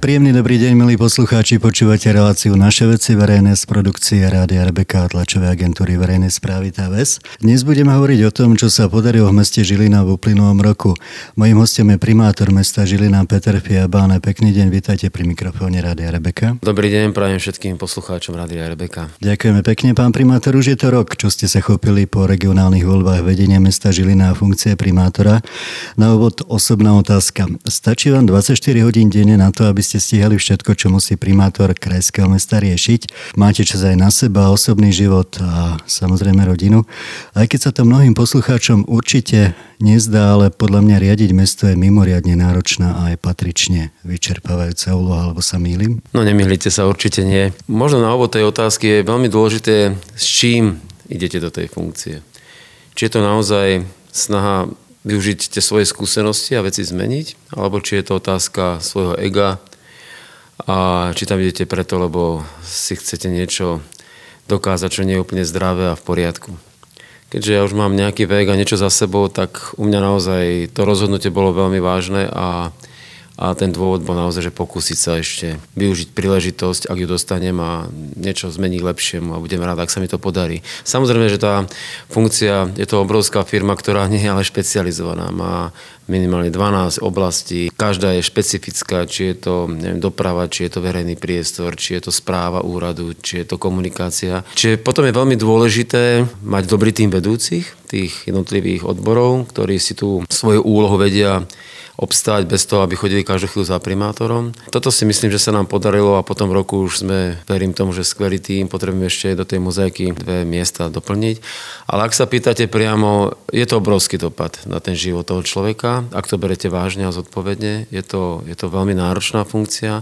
Príjemný dobrý deň, milí poslucháči. Počúvate reláciu Naše veci verejné z produkcie Rádia RBK a tlačovej agentúry verejnej správy TVS. Dnes budeme hovoriť o tom, čo sa podarilo v meste Žilina v uplynulom roku. Mojím hostom je primátor mesta Žilina Peter Fiabáne. Pekný deň, vítajte pri mikrofóne Rádia RBK. Dobrý deň, prajem všetkým poslucháčom Rádia RBK. Ďakujeme pekne, pán primátor. Už je to rok, čo ste sa chopili po regionálnych voľbách vedenia mesta Žilina a funkcie primátora. Na úvod osobná otázka. Stačí vám 24 hodín denne na to, aby ste stíhali všetko, čo musí primátor krajského mesta riešiť. Máte čas aj na seba, osobný život a samozrejme rodinu. Aj keď sa to mnohým poslucháčom určite nezdá, ale podľa mňa riadiť mesto je mimoriadne náročná a aj patrične vyčerpávajúca úloha, alebo sa mýlim? No nemýlite sa, určite nie. Možno na obod tej otázky je veľmi dôležité, s čím idete do tej funkcie. Či je to naozaj snaha využiť tie svoje skúsenosti a veci zmeniť, alebo či je to otázka svojho ega, a či tam idete preto, lebo si chcete niečo dokázať, čo nie je úplne zdravé a v poriadku. Keďže ja už mám nejaký vek a niečo za sebou, tak u mňa naozaj to rozhodnutie bolo veľmi vážne a a ten dôvod bol naozaj, že pokúsiť sa ešte využiť príležitosť, ak ju dostanem a niečo zmeniť lepšiemu a budem rád, ak sa mi to podarí. Samozrejme, že tá funkcia, je to obrovská firma, ktorá nie je ale špecializovaná. Má minimálne 12 oblastí, každá je špecifická, či je to neviem, doprava, či je to verejný priestor, či je to správa úradu, či je to komunikácia. Čiže potom je veľmi dôležité mať dobrý tým vedúcich, tých jednotlivých odborov, ktorí si tú svoju úlohu vedia obstáť bez toho, aby chodili každú chvíľu za primátorom. Toto si myslím, že sa nám podarilo a potom roku už sme, verím tomu, že skvelý tým, potrebujeme ešte do tej mozaiky dve miesta doplniť. Ale ak sa pýtate priamo, je to obrovský dopad na ten život toho človeka. Ak to berete vážne a zodpovedne, je to, je to veľmi náročná funkcia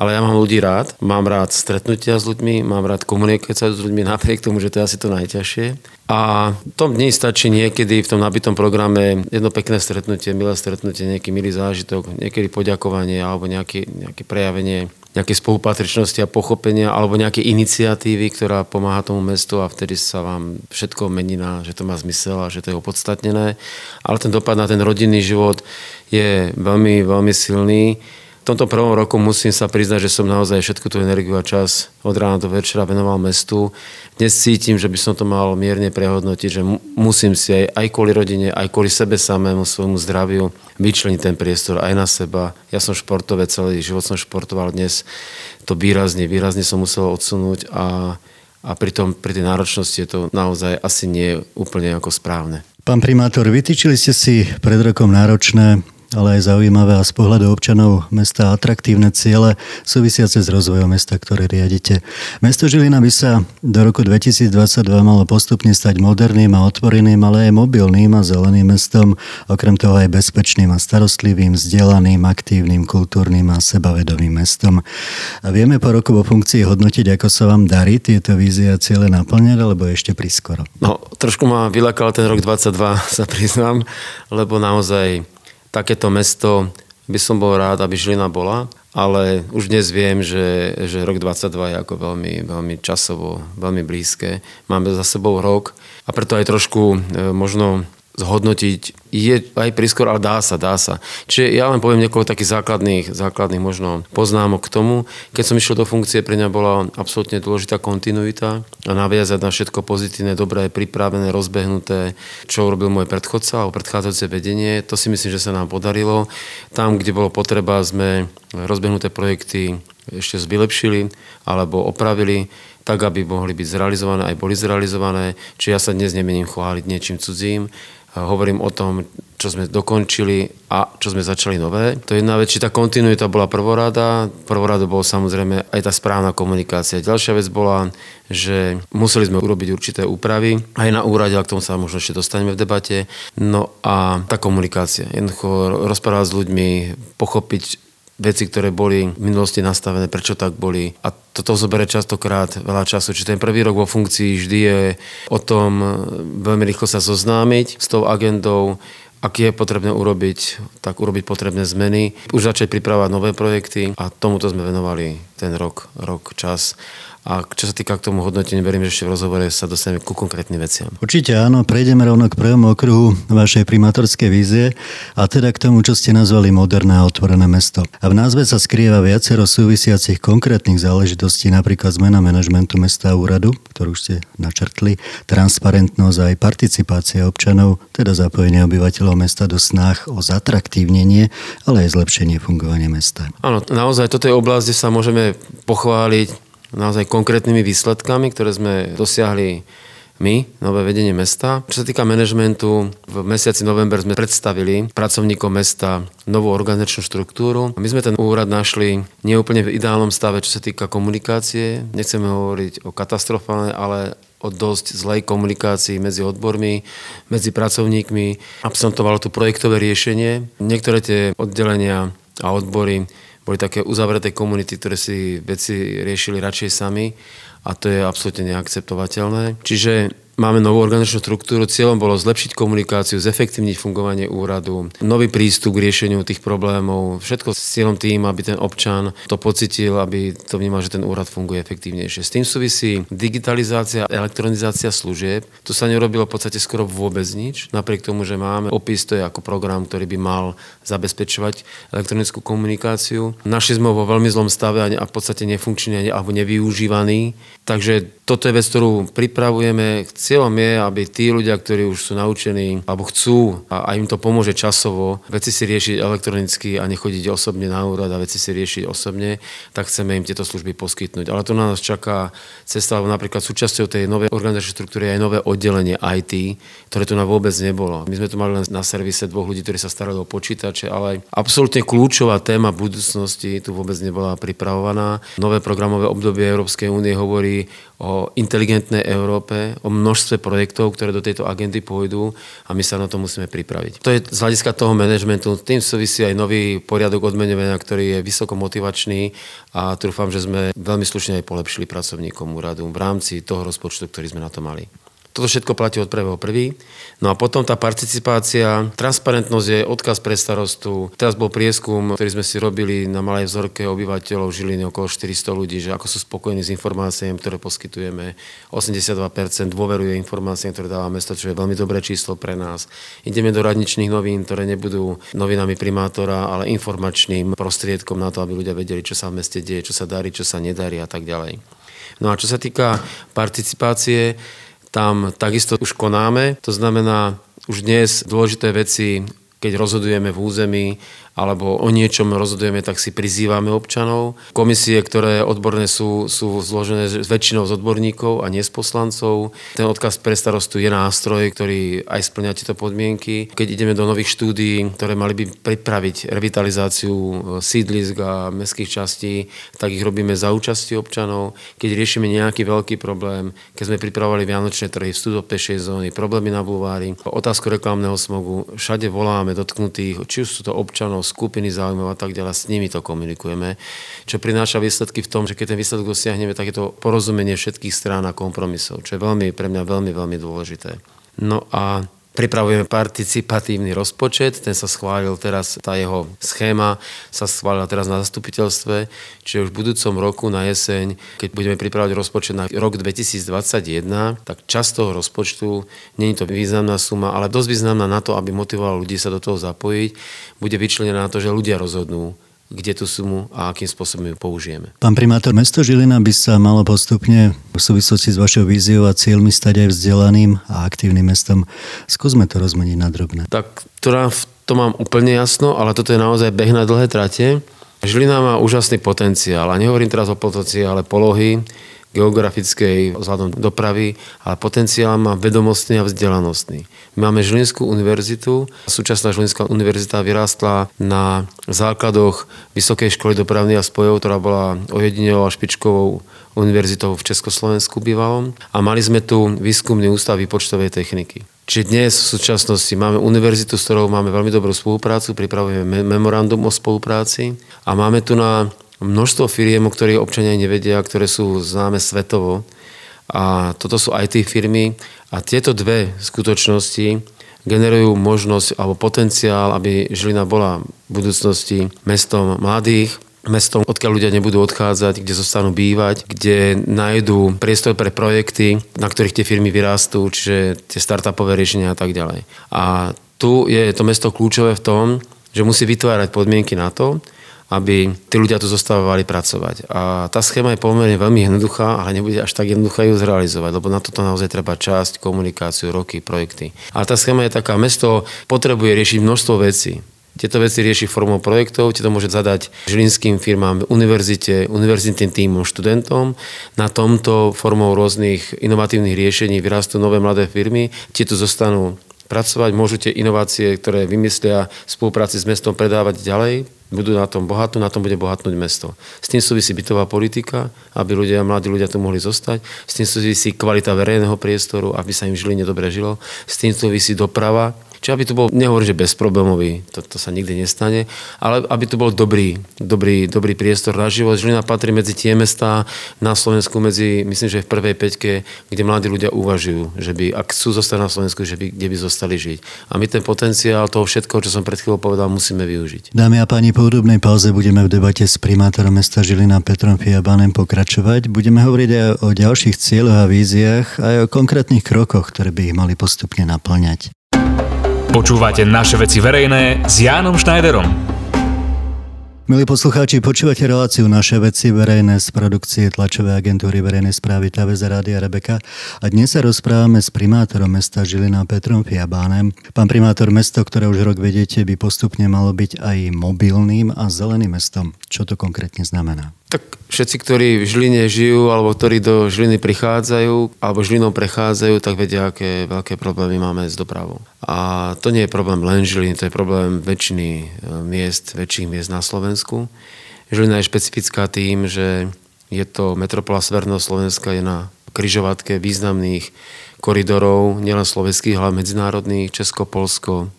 ale ja mám ľudí rád, mám rád stretnutia s ľuďmi, mám rád komunikovať s ľuďmi napriek tomu, že to je asi to najťažšie. A v tom dni stačí niekedy v tom nabitom programe jedno pekné stretnutie, milé stretnutie, nejaký milý zážitok, niekedy poďakovanie alebo nejaké, nejaké prejavenie nejaké spolupatričnosti a pochopenia alebo nejaké iniciatívy, ktorá pomáha tomu mestu a vtedy sa vám všetko mení na, že to má zmysel a že to je opodstatnené. Ale ten dopad na ten rodinný život je veľmi, veľmi silný v tomto prvom roku musím sa priznať, že som naozaj všetku tú energiu a čas od rána do večera venoval mestu. Dnes cítim, že by som to mal mierne prehodnotiť, že musím si aj, aj kvôli rodine, aj kvôli sebe samému, svojmu zdraviu vyčleniť ten priestor aj na seba. Ja som športovec, celý život som športoval, dnes to výrazne, výrazne som musel odsunúť a, a pritom pri tej náročnosti je to naozaj asi nie úplne ako správne. Pán primátor, vytýčili ste si pred rokom náročné ale aj zaujímavé a z pohľadu občanov mesta atraktívne ciele súvisiace s rozvojom mesta, ktoré riadite. Mesto Žilina by sa do roku 2022 malo postupne stať moderným a otvoreným, ale aj mobilným a zeleným mestom, okrem toho aj bezpečným a starostlivým, vzdelaným, aktívnym, kultúrnym a sebavedomým mestom. A vieme po roku vo funkcii hodnotiť, ako sa vám darí tieto vízie a ciele naplňať, alebo ešte priskoro? No, trošku ma vylakal ten rok 22, sa priznám, lebo naozaj takéto mesto by som bol rád, aby Žilina bola, ale už dnes viem, že, že rok 22 je ako veľmi, veľmi časovo, veľmi blízke. Máme za sebou rok a preto aj trošku e, možno zhodnotiť je aj prískor, ale dá sa, dá sa. Čiže ja len poviem niekoľko takých základných, základných možno poznámok k tomu. Keď som išiel do funkcie, pre mňa bola absolútne dôležitá kontinuita a naviazať na všetko pozitívne, dobré, pripravené, rozbehnuté, čo urobil môj predchodca alebo predchádzajúce vedenie. To si myslím, že sa nám podarilo. Tam, kde bolo potreba, sme rozbehnuté projekty ešte vylepšili alebo opravili tak, aby mohli byť zrealizované, aj boli zrealizované. Čiže ja sa dnes nemením chváliť niečím cudzím hovorím o tom, čo sme dokončili a čo sme začali nové. To je jedna vec, či tá kontinuita bola prvorada. Prvorada bolo samozrejme aj tá správna komunikácia. Ďalšia vec bola, že museli sme urobiť určité úpravy aj na úrade, a k tomu sa možno ešte dostaneme v debate. No a tá komunikácia. Jednoducho rozprávať s ľuďmi, pochopiť veci, ktoré boli v minulosti nastavené, prečo tak boli. A toto zoberie častokrát veľa času. Čiže ten prvý rok vo funkcii vždy je o tom veľmi rýchlo sa zoznámiť s tou agendou, ak je potrebné urobiť, tak urobiť potrebné zmeny, už začať pripravovať nové projekty a tomuto sme venovali ten rok, rok čas. A čo sa týka k tomu hodnoteniu, verím, že ešte v rozhovore sa dostaneme ku konkrétnym veciam. Určite áno, prejdeme rovno k prvému okruhu vašej primátorskej vízie a teda k tomu, čo ste nazvali moderné a otvorené mesto. A v názve sa skrýva viacero súvisiacich konkrétnych záležitostí, napríklad zmena manažmentu mesta a úradu, ktorú ste načrtli, transparentnosť a aj participácia občanov, teda zapojenie obyvateľov mesta do snách o zatraktívnenie, ale aj zlepšenie fungovania mesta. Áno, naozaj toto je oblasť, kde sa môžeme pochváliť naozaj konkrétnymi výsledkami, ktoré sme dosiahli my, nové vedenie mesta. Čo sa týka manažmentu, v mesiaci november sme predstavili pracovníkom mesta novú organizačnú štruktúru. My sme ten úrad našli neúplne v ideálnom stave, čo sa týka komunikácie. Nechceme hovoriť o katastrofálnej, ale o dosť zlej komunikácii medzi odbormi, medzi pracovníkmi. Absentovalo tu projektové riešenie. Niektoré tie oddelenia a odbory boli také uzavreté komunity, ktoré si veci riešili radšej sami a to je absolútne neakceptovateľné. Čiže Máme novú organizačnú štruktúru, cieľom bolo zlepšiť komunikáciu, zefektívniť fungovanie úradu, nový prístup k riešeniu tých problémov, všetko s cieľom tým, aby ten občan to pocitil, aby to vnímal, že ten úrad funguje efektívnejšie. S tým súvisí digitalizácia, elektronizácia služieb. Tu sa nerobilo v podstate skoro vôbec nič, napriek tomu, že máme opis, to je ako program, ktorý by mal zabezpečovať elektronickú komunikáciu. Našli sme vo veľmi zlom stave a v podstate nefunkčný alebo nevyužívaný. Takže toto je vec, ktorú pripravujeme. Cieľom je, aby tí ľudia, ktorí už sú naučení alebo chcú a, a im to pomôže časovo, veci si riešiť elektronicky a nechodiť osobne na úrad a veci si riešiť osobne, tak chceme im tieto služby poskytnúť. Ale to na nás čaká cesta, napríklad súčasťou tej novej organizačnej štruktúry je aj nové oddelenie IT, ktoré tu na vôbec nebolo. My sme tu mali len na servise dvoch ľudí, ktorí sa starali o počítače, ale absolútne kľúčová téma budúcnosti tu vôbec nebola pripravovaná. Nové programové obdobie Európskej únie hovorí o inteligentnej Európe, o množstve projektov, ktoré do tejto agendy pôjdu a my sa na to musíme pripraviť. To je z hľadiska toho manažmentu, tým súvisí aj nový poriadok odmenovania, ktorý je vysoko motivačný a trúfam, že sme veľmi slušne aj polepšili pracovníkom úradu v rámci toho rozpočtu, ktorý sme na to mali. Toto všetko platí od 1.1. No a potom tá participácia, transparentnosť je odkaz pre starostu. Teraz bol prieskum, ktorý sme si robili na malej vzorke obyvateľov Žiliny okolo 400 ľudí, že ako sú spokojní s informáciami, ktoré poskytujeme. 82% dôveruje informáciám, ktoré dáva mesto, čo je veľmi dobré číslo pre nás. Ideme do radničných novín, ktoré nebudú novinami primátora, ale informačným prostriedkom na to, aby ľudia vedeli, čo sa v meste deje, čo sa darí, čo sa nedarí a tak ďalej. No a čo sa týka participácie, tam takisto už konáme. To znamená, už dnes dôležité veci, keď rozhodujeme v území, alebo o niečom rozhodujeme, tak si prizývame občanov. Komisie, ktoré odborné sú, sú zložené väčšinou z odborníkov a nie z poslancov. Ten odkaz pre starostu je nástroj, ktorý aj splňa tieto podmienky. Keď ideme do nových štúdií, ktoré mali by pripraviť revitalizáciu e, sídlisk a mestských častí, tak ich robíme za účasti občanov. Keď riešime nejaký veľký problém, keď sme pripravovali vianočné trhy, vstup do pešej zóny, problémy na bulvári, otázku reklamného smogu, všade voláme dotknutých, či už sú to občanov, skupiny záujmov a tak ďalej, s nimi to komunikujeme, čo prináša výsledky v tom, že keď ten výsledok dosiahneme, tak je to porozumenie všetkých strán a kompromisov, čo je veľmi, pre mňa veľmi, veľmi dôležité. No a Pripravujeme participatívny rozpočet, ten sa schválil teraz, tá jeho schéma sa schválila teraz na zastupiteľstve, čiže už v budúcom roku na jeseň, keď budeme pripravovať rozpočet na rok 2021, tak časť toho rozpočtu, je to významná suma, ale dosť významná na to, aby motivoval ľudí sa do toho zapojiť, bude vyčlenená na to, že ľudia rozhodnú, kde tú sumu a akým spôsobom ju použijeme. Pán primátor, mesto Žilina by sa malo postupne v súvislosti s vašou víziou a cieľmi stať aj vzdelaným a aktívnym mestom. Skúsme to rozmeniť na drobné. Tak to, to mám úplne jasno, ale toto je naozaj beh na dlhé trate. Žilina má úžasný potenciál a nehovorím teraz o potenciále polohy, geografickej vzhľadom dopravy, ale potenciál má vedomostný a vzdelanostný. My máme Žilinskú univerzitu. Súčasná Žilinská univerzita vyrástla na základoch Vysokej školy dopravných a spojov, ktorá bola ojedinelou a špičkovou univerzitou v Československu bývalom. A mali sme tu výskumný ústav výpočtovej techniky. Čiže dnes v súčasnosti máme univerzitu, s ktorou máme veľmi dobrú spoluprácu, pripravujeme memorandum o spolupráci a máme tu na množstvo firiem, o ktorých občania nevedia, ktoré sú známe svetovo. A toto sú IT firmy a tieto dve skutočnosti generujú možnosť alebo potenciál, aby Žilina bola v budúcnosti mestom mladých, mestom, odkiaľ ľudia nebudú odchádzať, kde zostanú bývať, kde nájdú priestor pre projekty, na ktorých tie firmy vyrástú, čiže tie startupové riešenia a tak ďalej. A tu je to mesto kľúčové v tom, že musí vytvárať podmienky na to, aby tí ľudia tu zostávali pracovať. A tá schéma je pomerne veľmi jednoduchá, ale nebude až tak jednoduchá ju zrealizovať, lebo na toto naozaj treba časť, komunikáciu, roky, projekty. A tá schéma je taká, mesto potrebuje riešiť množstvo vecí. Tieto veci rieši formou projektov, tieto môže zadať žilinským firmám, univerzite, univerzitným týmom, študentom. Na tomto formou rôznych inovatívnych riešení vyrastú nové mladé firmy, tieto zostanú pracovať, môžu tie inovácie, ktoré vymyslia v spolupráci s mestom predávať ďalej, budú na tom bohatnúť, na tom bude bohatnúť mesto. S tým súvisí bytová politika, aby ľudia, mladí ľudia tu mohli zostať. S tým súvisí kvalita verejného priestoru, aby sa im žili nedobre žilo. S tým súvisí doprava, Čiže aby to bol, nehovorím, že bezproblémový, to, to sa nikdy nestane, ale aby to bol dobrý, dobrý, dobrý priestor na život. Žilina patrí medzi tie mestá na Slovensku, medzi, myslím, že v prvej peťke, kde mladí ľudia uvažujú, že by, ak chcú zostať na Slovensku, že by, kde by zostali žiť. A my ten potenciál toho všetko, čo som pred chvíľou povedal, musíme využiť. Dámy a páni, po hudobnej pauze budeme v debate s primátorom mesta Žilina Petrom Fiabanem pokračovať. Budeme hovoriť aj o ďalších cieľoch a víziách, aj o konkrétnych krokoch, ktoré by ich mali postupne naplňať. Počúvate naše veci verejné s Jánom Schneiderom. Milí poslucháči, počúvate reláciu Naše veci verejné z produkcie tlačovej agentúry verejnej správy TVZ Rádia Rebeka a dnes sa rozprávame s primátorom mesta Žilina Petrom Fiabánem. Pán primátor, mesto, ktoré už rok vedete, by postupne malo byť aj mobilným a zeleným mestom. Čo to konkrétne znamená? Tak všetci, ktorí v Žiline žijú, alebo ktorí do Žiliny prichádzajú, alebo Žilinou prechádzajú, tak vedia, aké veľké problémy máme s dopravou. A to nie je problém len Žiliny, to je problém väčšiny e, miest, väčších miest na Slovensku. Žilina je špecifická tým, že je to metropola Severného Slovenska, je na kryžovatke významných koridorov, nielen slovenských, ale medzinárodných, Česko, Polsko,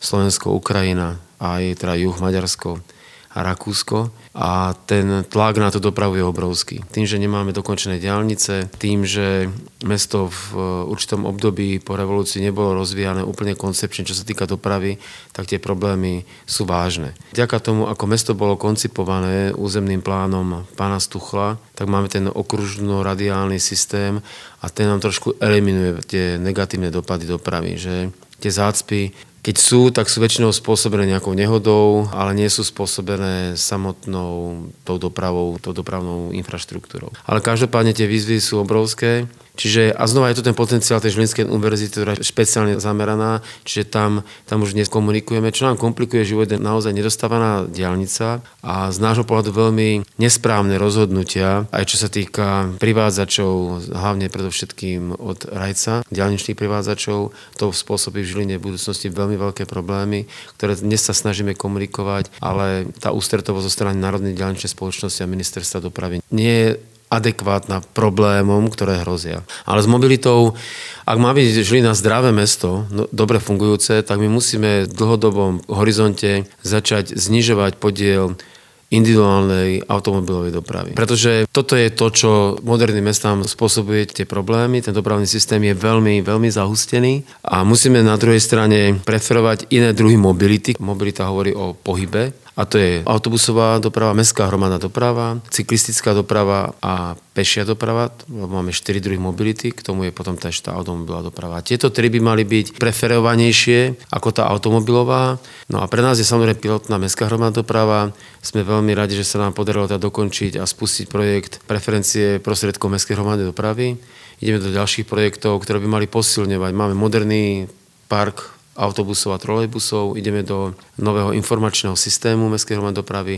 Slovensko, Ukrajina a aj teda juh Maďarsko a Rakúsko a ten tlak na tú dopravu je obrovský. Tým, že nemáme dokončené diálnice, tým, že mesto v určitom období po revolúcii nebolo rozvíjane úplne koncepčne, čo sa týka dopravy, tak tie problémy sú vážne. Vďaka tomu, ako mesto bolo koncipované územným plánom pána Stuchla, tak máme ten okružno-radiálny systém a ten nám trošku eliminuje tie negatívne dopady dopravy, že tie zácpy keď sú, tak sú väčšinou spôsobené nejakou nehodou, ale nie sú spôsobené samotnou tou dopravou, tou dopravnou infraštruktúrou. Ale každopádne tie výzvy sú obrovské Čiže, a znova je to ten potenciál tej Žilinskej univerzity, ktorá je špeciálne zameraná, čiže tam, tam už dnes komunikujeme. Čo nám komplikuje život je naozaj nedostávaná diálnica a z nášho pohľadu veľmi nesprávne rozhodnutia, aj čo sa týka privádzačov, hlavne predovšetkým od rajca, diálničných privádzačov, to spôsobí v Žiline v budúcnosti veľmi veľké problémy, ktoré dnes sa snažíme komunikovať, ale tá ústretovosť zo strany Národnej diálničnej spoločnosti a ministerstva dopravy nie je adekvátna problémom, ktoré hrozia. Ale s mobilitou, ak má byť Žilina zdravé mesto, no, dobre fungujúce, tak my musíme v dlhodobom horizonte začať znižovať podiel individuálnej automobilovej dopravy. Pretože toto je to, čo moderným mestám spôsobuje tie problémy. Ten dopravný systém je veľmi, veľmi zahustený a musíme na druhej strane preferovať iné druhy mobility. Mobilita hovorí o pohybe, a to je autobusová doprava, mestská hromadná doprava, cyklistická doprava a pešia doprava, lebo máme 4 druhy mobility, k tomu je potom tá automobilová doprava. Tieto tri by mali byť preferovanejšie ako tá automobilová. No a pre nás je samozrejme pilotná mestská hromadná doprava. Sme veľmi radi, že sa nám podarilo teda dokončiť a spustiť projekt preferencie prostriedkov mestskej hromadnej dopravy. Ideme do ďalších projektov, ktoré by mali posilňovať. Máme moderný park autobusov a trolejbusov, ideme do nového informačného systému mestskej hromadnej dopravy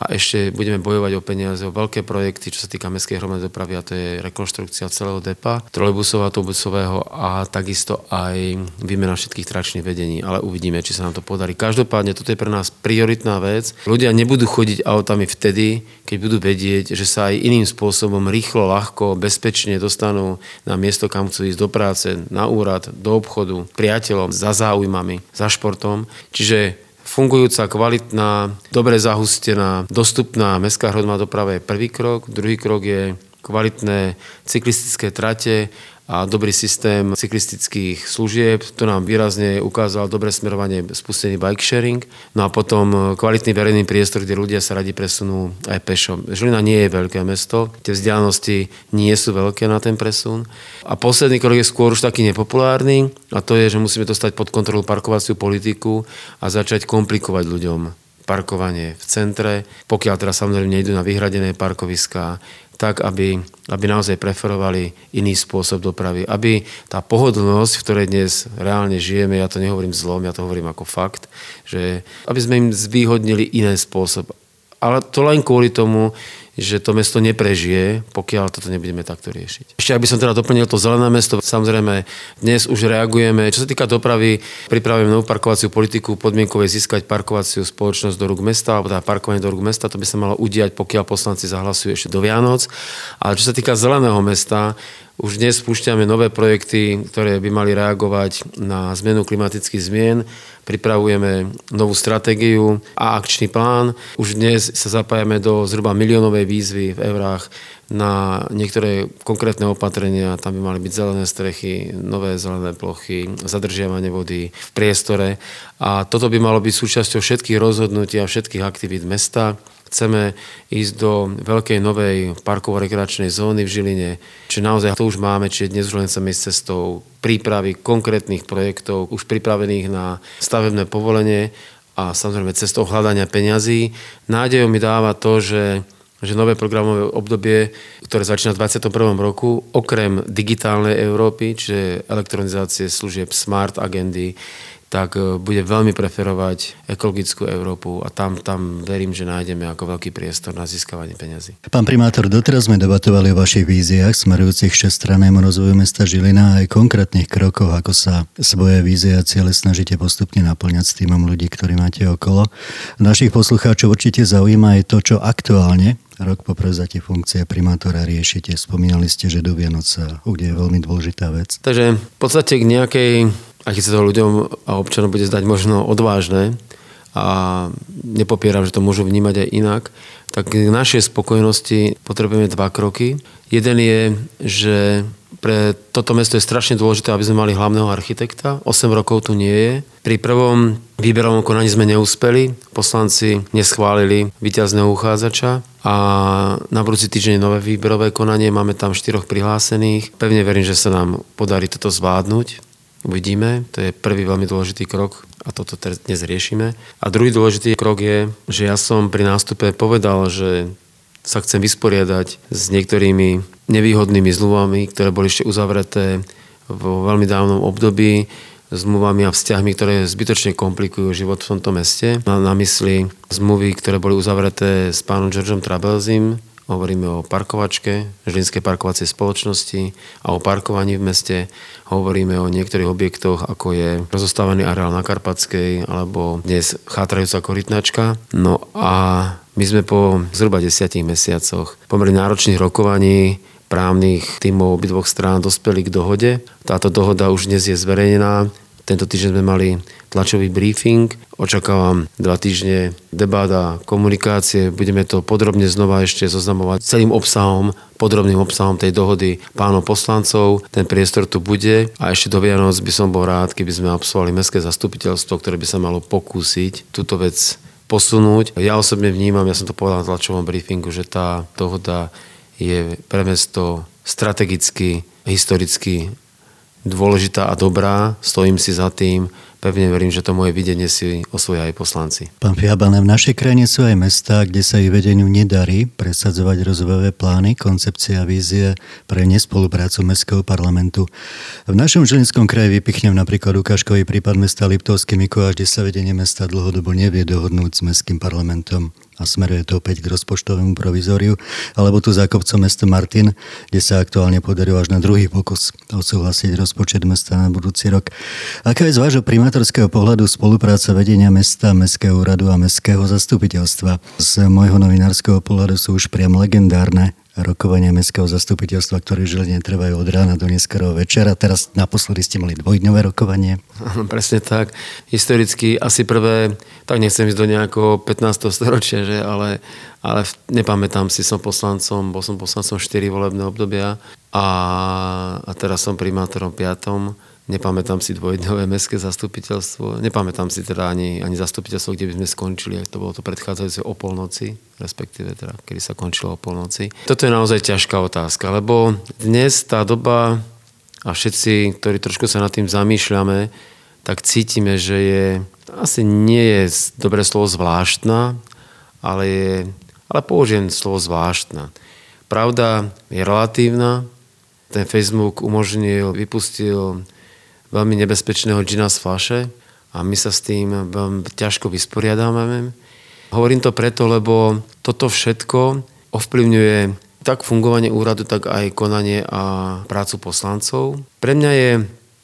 a ešte budeme bojovať o peniaze, o veľké projekty, čo sa týka mestskej hromadnej dopravy a to je rekonštrukcia celého depa, trolejbusového, autobusového a takisto aj výmena všetkých tračných vedení, ale uvidíme, či sa nám to podarí. Každopádne toto je pre nás prioritná vec. Ľudia nebudú chodiť autami vtedy, keď budú vedieť, že sa aj iným spôsobom rýchlo, ľahko, bezpečne dostanú na miesto, kam chcú ísť do práce, na úrad, do obchodu, priateľom, za záujem záujmami, za športom. Čiže fungujúca, kvalitná, dobre zahustená, dostupná mestská hromadná doprava je prvý krok. Druhý krok je kvalitné cyklistické trate a dobrý systém cyklistických služieb. To nám výrazne ukázal dobré smerovanie spustený bike sharing. No a potom kvalitný verejný priestor, kde ľudia sa radi presunú aj pešo. Žilina nie je veľké mesto, tie vzdialenosti nie sú veľké na ten presun. A posledný krok je skôr už taký nepopulárny a to je, že musíme dostať pod kontrolu parkovaciu politiku a začať komplikovať ľuďom parkovanie v centre, pokiaľ teda samozrejme nejdu na vyhradené parkoviská, tak, aby, aby naozaj preferovali iný spôsob dopravy. Aby tá pohodlnosť, v ktorej dnes reálne žijeme, ja to nehovorím zlom, ja to hovorím ako fakt, že aby sme im zvýhodnili iný spôsob. Ale to len kvôli tomu, že to mesto neprežije, pokiaľ toto nebudeme takto riešiť. Ešte ak by som teda doplnil to zelené mesto, samozrejme dnes už reagujeme. Čo sa týka dopravy, pripravujeme novú parkovaciu politiku, podmienkové získať parkovaciu spoločnosť do rúk mesta, alebo teda parkovanie do rúk mesta, to by sa malo udiať, pokiaľ poslanci zahlasujú ešte do Vianoc. Ale čo sa týka zeleného mesta, už dnes spúšťame nové projekty, ktoré by mali reagovať na zmenu klimatických zmien. Pripravujeme novú stratégiu a akčný plán. Už dnes sa zapájame do zhruba miliónovej výzvy v eurách na niektoré konkrétne opatrenia. Tam by mali byť zelené strechy, nové zelené plochy, zadržiavanie vody v priestore. A toto by malo byť súčasťou všetkých rozhodnutí a všetkých aktivít mesta. Chceme ísť do veľkej novej parkovo-rekreačnej zóny v Žiline, či naozaj to už máme, či dnes už len chceme ísť cestou prípravy konkrétnych projektov, už pripravených na stavebné povolenie a samozrejme cestou hľadania peňazí. Nádejou mi dáva to, že že nové programové obdobie, ktoré začína v 21. roku, okrem digitálnej Európy, čiže elektronizácie služieb, smart agendy, tak e, bude veľmi preferovať ekologickú Európu a tam, tam verím, že nájdeme ako veľký priestor na získavanie peňazí. Pán primátor, doteraz sme debatovali o vašich víziách smerujúcich všestrannému rozvoju mesta Žilina a aj konkrétnych krokoch, ako sa svoje vízie a ciele snažíte postupne naplňať s týmom ľudí, ktorí máte okolo. Našich poslucháčov určite zaujíma aj to, čo aktuálne rok po prevzatí funkcie primátora riešite. Spomínali ste, že do Vianoc sa udeje veľmi dôležitá vec. Takže v podstate k nejakej aj keď sa to ľuďom a občanom bude zdať možno odvážne a nepopieram, že to môžu vnímať aj inak, tak k našej spokojnosti potrebujeme dva kroky. Jeden je, že pre toto mesto je strašne dôležité, aby sme mali hlavného architekta. 8 rokov tu nie je. Pri prvom výberovom konaní sme neúspeli. Poslanci neschválili víťazného uchádzača a na budúci týždeň nové výberové konanie. Máme tam štyroch prihlásených. Pevne verím, že sa nám podarí toto zvládnuť. Uvidíme, to je prvý veľmi dôležitý krok a toto dnes riešime. A druhý dôležitý krok je, že ja som pri nástupe povedal, že sa chcem vysporiadať s niektorými nevýhodnými zmluvami, ktoré boli ešte uzavreté vo veľmi dávnom období, zmluvami a vzťahmi, ktoré zbytočne komplikujú život v tomto meste. Mám na mysli zmluvy, ktoré boli uzavreté s pánom Georgeom Trabelzim, hovoríme o parkovačke, Žilinskej parkovacej spoločnosti a o parkovaní v meste. Hovoríme o niektorých objektoch, ako je rozostávaný areál na Karpatskej alebo dnes chátrajúca korytnačka. No a my sme po zhruba desiatich mesiacoch pomerne náročných rokovaní právnych tímov obidvoch strán dospeli k dohode. Táto dohoda už dnes je zverejnená. Tento týždeň sme mali tlačový briefing. Očakávam dva týždne debát a komunikácie. Budeme to podrobne znova ešte zoznamovať celým obsahom, podrobným obsahom tej dohody pánov poslancov. Ten priestor tu bude a ešte do Vianoc by som bol rád, keby sme absolvovali mestské zastupiteľstvo, ktoré by sa malo pokúsiť túto vec posunúť. Ja osobne vnímam, ja som to povedal na tlačovom briefingu, že tá dohoda je pre mesto strategicky, historicky dôležitá a dobrá, stojím si za tým, pevne verím, že to moje videnie si osvoja aj poslanci. Pán Fiabane, v našej krajine sú aj mestá, kde sa ich vedeniu nedarí presadzovať rozvojové plány, koncepcia a vízie pre nespoluprácu Mestského parlamentu. V našom Žilinskom kraji vypichnem napríklad ukážkový prípad mesta Liptovský Mikuláš, kde sa vedenie mesta dlhodobo nevie dohodnúť s Mestským parlamentom a smeruje to opäť k rozpočtovému provizóriu, alebo tu za kopcom mesto Martin, kde sa aktuálne podarilo až na druhý pokus odsúhlasiť rozpočet mesta na budúci rok. Aká je z vášho primátorského pohľadu spolupráca vedenia mesta, Mestského úradu a Mestského zastupiteľstva? Z môjho novinárskeho pohľadu sú už priam legendárne rokovania mestského zastupiteľstva, ktoré žili netrvajú od rána do neskorého večera. Teraz naposledy ste mali dvojdňové rokovanie. Áno, presne tak. Historicky asi prvé, tak nechcem ísť do nejakého 15. storočia, že, ale, ale nepamätám si, som poslancom, bol som poslancom 4 volebné obdobia a, a teraz som primátorom 5 Nepamätám si dvojdňové mestské zastupiteľstvo. Nepamätám si teda ani, ani zastupiteľstvo, kde by sme skončili, to bolo to predchádzajúce o polnoci, respektíve teda, kedy sa končilo o polnoci. Toto je naozaj ťažká otázka, lebo dnes tá doba a všetci, ktorí trošku sa nad tým zamýšľame, tak cítime, že je, asi nie je dobré slovo zvláštna, ale, je, ale použijem slovo zvláštna. Pravda je relatívna, ten Facebook umožnil, vypustil veľmi nebezpečného džina z flaše a my sa s tým veľmi ťažko vysporiadávame. Hovorím to preto, lebo toto všetko ovplyvňuje tak fungovanie úradu, tak aj konanie a prácu poslancov. Pre mňa je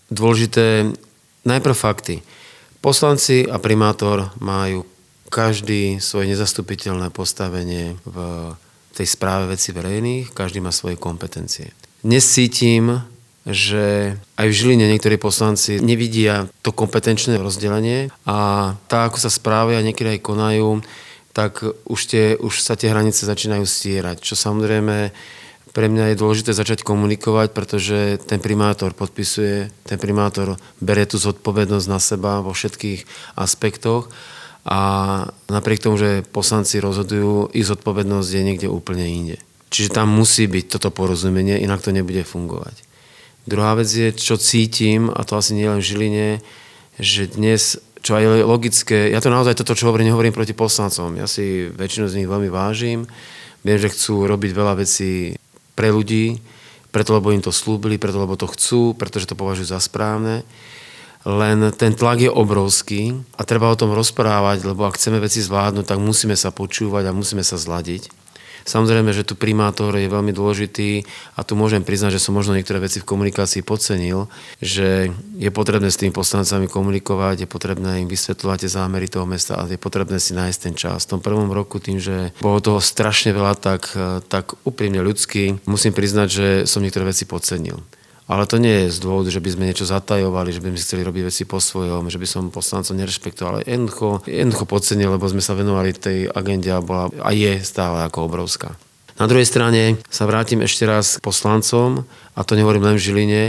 dôležité najprv fakty. Poslanci a primátor majú každý svoje nezastupiteľné postavenie v tej správe veci verejných, každý má svoje kompetencie. Dnes cítim že aj v Žiline niektorí poslanci nevidia to kompetenčné rozdelenie a tá, ako sa správajú a niekedy aj konajú, tak už, tie, už sa tie hranice začínajú stierať, čo samozrejme pre mňa je dôležité začať komunikovať, pretože ten primátor podpisuje, ten primátor berie tú zodpovednosť na seba vo všetkých aspektoch a napriek tomu, že poslanci rozhodujú, ich zodpovednosť je niekde úplne inde. Čiže tam musí byť toto porozumenie, inak to nebude fungovať. Druhá vec je, čo cítim, a to asi nie len v Žiline, že dnes, čo aj logické, ja to naozaj toto, čo hovorím, nehovorím proti poslancom. Ja si väčšinu z nich veľmi vážim. Viem, že chcú robiť veľa vecí pre ľudí, preto lebo im to slúbili, preto lebo to chcú, pretože to považujú za správne. Len ten tlak je obrovský a treba o tom rozprávať, lebo ak chceme veci zvládnuť, tak musíme sa počúvať a musíme sa zladiť. Samozrejme, že tu primátor je veľmi dôležitý a tu môžem priznať, že som možno niektoré veci v komunikácii podcenil, že je potrebné s tými poslancami komunikovať, je potrebné im vysvetľovať tie zámery toho mesta a je potrebné si nájsť ten čas. V tom prvom roku tým, že bolo toho strašne veľa, tak, tak úprimne ľudský, musím priznať, že som niektoré veci podcenil. Ale to nie je z dôvodu, že by sme niečo zatajovali, že by sme chceli robiť veci po svojom, že by som poslancov nerešpektoval. Jednoducho, jednoducho podcenil, lebo sme sa venovali tej agende a, bola, a je stále ako obrovská. Na druhej strane sa vrátim ešte raz k poslancom, a to nehovorím len v Žiline.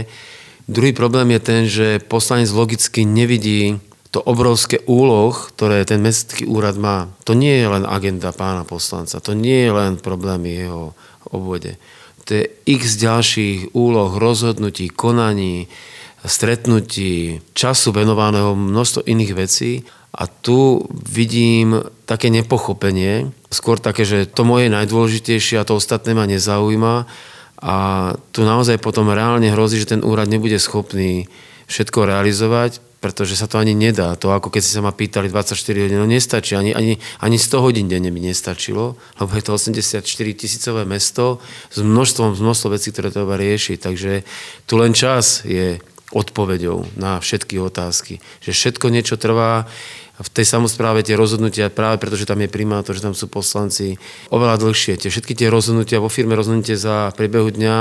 Druhý problém je ten, že poslanec logicky nevidí to obrovské úloh, ktoré ten mestský úrad má. To nie je len agenda pána poslanca, to nie je len problém jeho obvode to je x ďalších úloh, rozhodnutí, konaní, stretnutí, času venovaného množstvo iných vecí. A tu vidím také nepochopenie, skôr také, že to moje je najdôležitejšie a to ostatné ma nezaujíma. A tu naozaj potom reálne hrozí, že ten úrad nebude schopný všetko realizovať, pretože sa to ani nedá. To ako keď si sa ma pýtali 24 hodín, no nestačí, ani, ani, ani 100 hodín denne mi nestačilo, lebo je to 84 tisícové mesto s množstvom, s množstvom vecí, ktoré treba riešiť. Takže tu len čas je odpoveďou na všetky otázky. Že všetko niečo trvá v tej samozpráve tie rozhodnutia, práve preto, že tam je primátor, že tam sú poslanci, oveľa dlhšie. Tie, všetky tie rozhodnutia vo firme rozhodnutie za priebehu dňa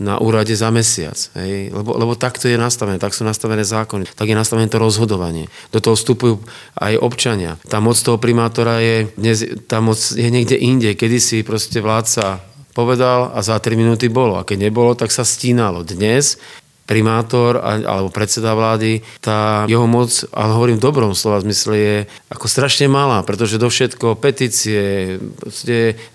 na úrade za mesiac. Hej? Lebo, lebo takto je nastavené, tak sú nastavené zákony, tak je nastavené to rozhodovanie. Do toho vstupujú aj občania. Tá moc toho primátora je, dnes, tá moc je niekde inde. Kedy si proste vládca povedal a za 3 minúty bolo. A keď nebolo, tak sa stínalo. Dnes primátor alebo predseda vlády, tá jeho moc, ale hovorím v dobrom slova zmysle, je ako strašne malá, pretože do všetko petície,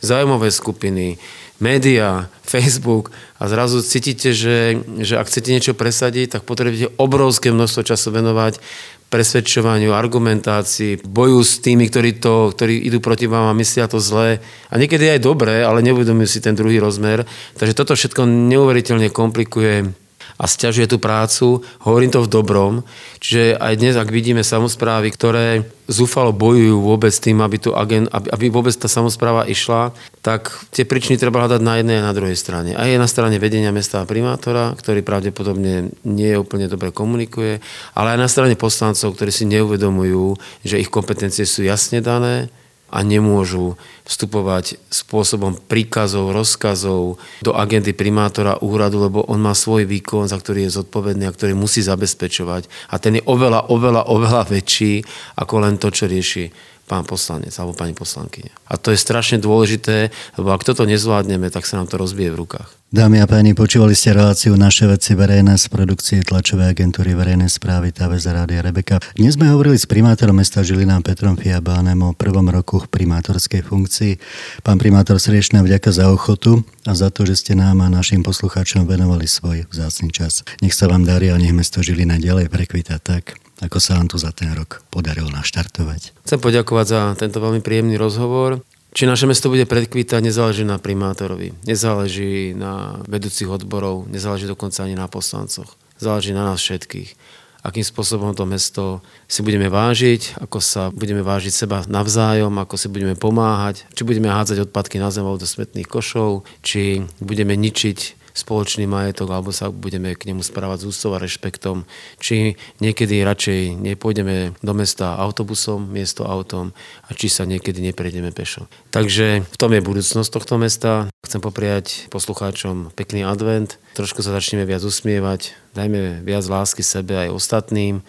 zájmové skupiny, média, Facebook a zrazu cítite, že, že ak chcete niečo presadiť, tak potrebujete obrovské množstvo času venovať presvedčovaniu, argumentácii, boju s tými, ktorí, to, ktorí idú proti vám a myslia to zlé. A niekedy aj dobré, ale neuvedomujú si ten druhý rozmer. Takže toto všetko neuveriteľne komplikuje a stiažuje tú prácu. Hovorím to v dobrom. Čiže aj dnes, ak vidíme samozprávy, ktoré zúfalo bojujú vôbec tým, aby, tu agent, aby, aby vôbec tá samozpráva išla, tak tie príčiny treba hľadať na jednej a na druhej strane. A je na strane vedenia mesta a primátora, ktorý pravdepodobne nie úplne dobre komunikuje, ale aj na strane poslancov, ktorí si neuvedomujú, že ich kompetencie sú jasne dané, a nemôžu vstupovať spôsobom príkazov, rozkazov do agendy primátora úradu, lebo on má svoj výkon, za ktorý je zodpovedný a ktorý musí zabezpečovať. A ten je oveľa, oveľa, oveľa väčší ako len to, čo rieši pán poslanec alebo pani poslankyňa. A to je strašne dôležité, lebo ak toto nezvládneme, tak sa nám to rozbije v rukách. Dámy a páni, počúvali ste reláciu Naše veci verejné z produkcie tlačovej agentúry verejnej správy TVZ Rádia Rebeka. Dnes sme hovorili s primátorom mesta Žilina Petrom Fiabánem o prvom roku v primátorskej funkcii. Pán primátor, srdečná vďaka za ochotu a za to, že ste nám a našim poslucháčom venovali svoj vzácný čas. Nech sa vám darí a nech mesto Žilina ďalej prekvita tak, ako sa vám tu za ten rok podarilo naštartovať. Chcem poďakovať za tento veľmi príjemný rozhovor. Či naše mesto bude predkvítať, nezáleží na primátorovi, nezáleží na vedúcich odborov, nezáleží dokonca ani na poslancoch. Záleží na nás všetkých. Akým spôsobom to mesto si budeme vážiť, ako sa budeme vážiť seba navzájom, ako si budeme pomáhať, či budeme hádzať odpadky na zem do smetných košov, či budeme ničiť spoločný majetok, alebo sa budeme k nemu správať s úctou a rešpektom. Či niekedy radšej nepôjdeme do mesta autobusom miesto autom a či sa niekedy neprejdeme pešo. Takže v tom je budúcnosť tohto mesta. Chcem popriať poslucháčom pekný advent, trošku sa začneme viac usmievať, dajme viac lásky sebe aj ostatným,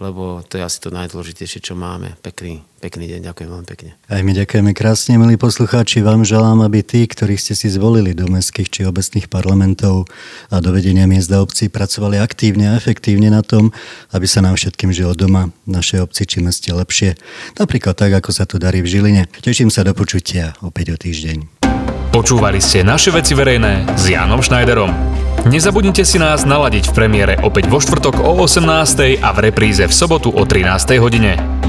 lebo to je asi to najdôležitejšie, čo máme. Pekný, pekný deň, ďakujem veľmi pekne. Aj my ďakujeme krásne, milí poslucháči. Vám želám, aby tí, ktorých ste si zvolili do mestských či obecných parlamentov a do vedenia miesta obcí, pracovali aktívne a efektívne na tom, aby sa nám všetkým žilo doma, v našej obci či meste lepšie. Napríklad tak, ako sa to darí v Žiline. Teším sa do počutia opäť o týždeň. Počúvali ste naše veci verejné s Jánom Schneiderom. Nezabudnite si nás naladiť v premiére opäť vo štvrtok o 18.00 a v repríze v sobotu o 13.00 hodine.